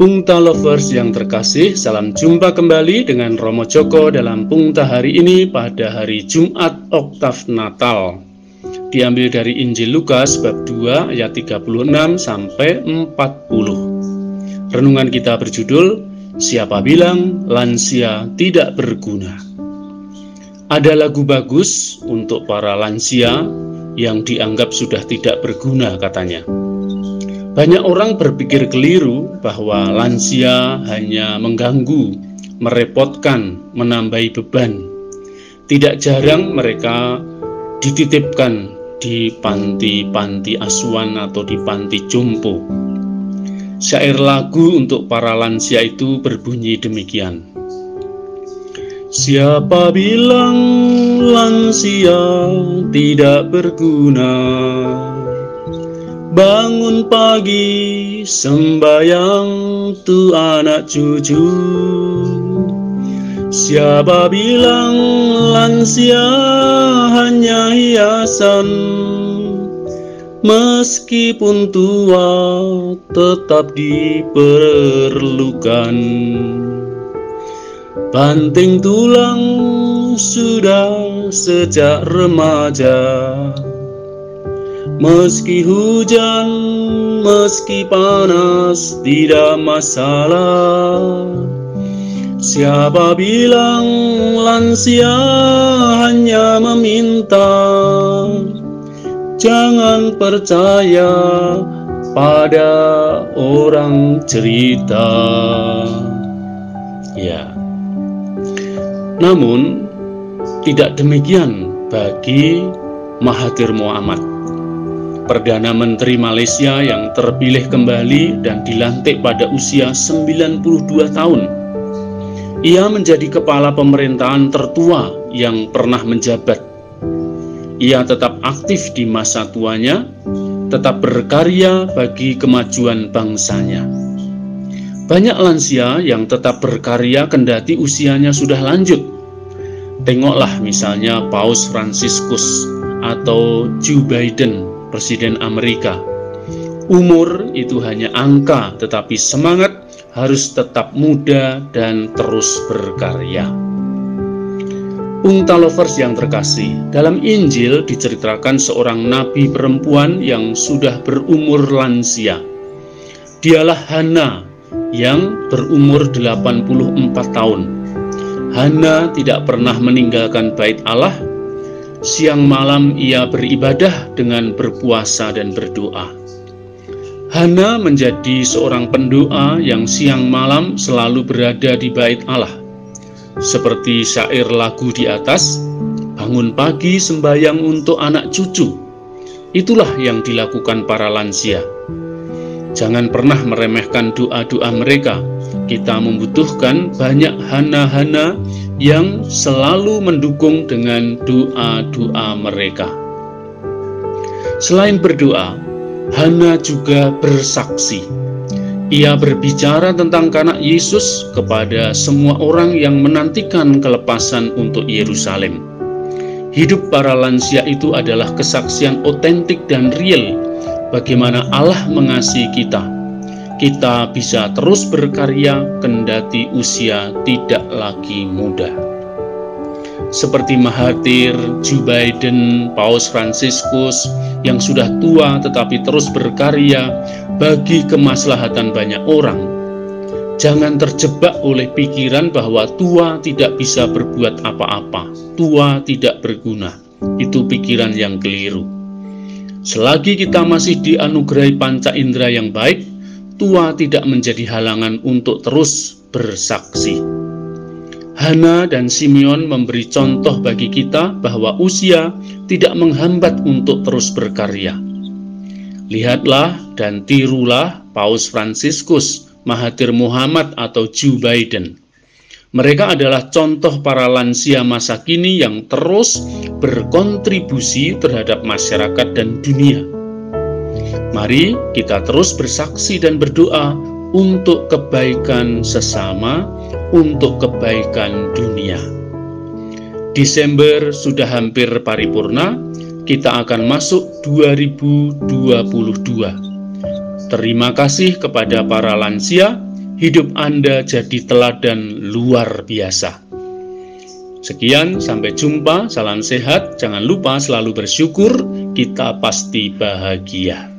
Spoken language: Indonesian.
Pungta Lovers yang terkasih, salam jumpa kembali dengan Romo Joko dalam Pungta hari ini pada hari Jumat Oktav Natal. Diambil dari Injil Lukas bab 2 ayat 36 sampai 40. Renungan kita berjudul Siapa bilang lansia tidak berguna? Ada lagu bagus untuk para lansia yang dianggap sudah tidak berguna katanya. Banyak orang berpikir keliru bahwa lansia hanya mengganggu, merepotkan, menambahi beban. Tidak jarang mereka dititipkan di panti-panti asuhan atau di panti jompo. Syair lagu untuk para lansia itu berbunyi demikian. Siapa bilang lansia tidak berguna? Bangun pagi sembayang tu anak cucu. Siapa bilang lansia hanya hiasan? Meskipun tua tetap diperlukan. Banting tulang sudah sejak remaja Meski hujan, meski panas, tidak masalah. Siapa bilang lansia hanya meminta? Jangan percaya pada orang cerita. Ya, namun tidak demikian bagi Mahathir Muhammad. Perdana Menteri Malaysia yang terpilih kembali dan dilantik pada usia 92 tahun. Ia menjadi kepala pemerintahan tertua yang pernah menjabat. Ia tetap aktif di masa tuanya, tetap berkarya bagi kemajuan bangsanya. Banyak lansia yang tetap berkarya kendati usianya sudah lanjut. Tengoklah misalnya Paus Franciscus atau Joe Biden Presiden Amerika. Umur itu hanya angka, tetapi semangat harus tetap muda dan terus berkarya. Unta lovers yang terkasih, dalam Injil diceritakan seorang nabi perempuan yang sudah berumur lansia. Dialah Hana yang berumur 84 tahun. Hana tidak pernah meninggalkan bait Allah Siang malam ia beribadah dengan berpuasa dan berdoa. Hana menjadi seorang pendoa yang siang malam selalu berada di bait Allah. Seperti syair lagu di atas, bangun pagi sembahyang untuk anak cucu. Itulah yang dilakukan para lansia. Jangan pernah meremehkan doa-doa mereka. Kita membutuhkan banyak hana-hana yang selalu mendukung dengan doa-doa mereka. Selain berdoa, Hana juga bersaksi. Ia berbicara tentang kanak Yesus kepada semua orang yang menantikan kelepasan untuk Yerusalem. Hidup para lansia itu adalah kesaksian otentik dan real bagaimana Allah mengasihi kita kita bisa terus berkarya kendati usia tidak lagi muda. Seperti Mahathir, Joe Biden, Paus Franciscus yang sudah tua tetapi terus berkarya bagi kemaslahatan banyak orang. Jangan terjebak oleh pikiran bahwa tua tidak bisa berbuat apa-apa, tua tidak berguna. Itu pikiran yang keliru. Selagi kita masih dianugerahi panca indera yang baik, tua tidak menjadi halangan untuk terus bersaksi. Hana dan Simeon memberi contoh bagi kita bahwa usia tidak menghambat untuk terus berkarya. Lihatlah dan tirulah Paus Franciscus, Mahathir Muhammad atau Joe Biden. Mereka adalah contoh para lansia masa kini yang terus berkontribusi terhadap masyarakat dan dunia. Mari kita terus bersaksi dan berdoa untuk kebaikan sesama, untuk kebaikan dunia. Desember sudah hampir paripurna, kita akan masuk 2022. Terima kasih kepada para lansia, hidup Anda jadi teladan luar biasa. Sekian, sampai jumpa. Salam sehat. Jangan lupa selalu bersyukur. Kita pasti bahagia.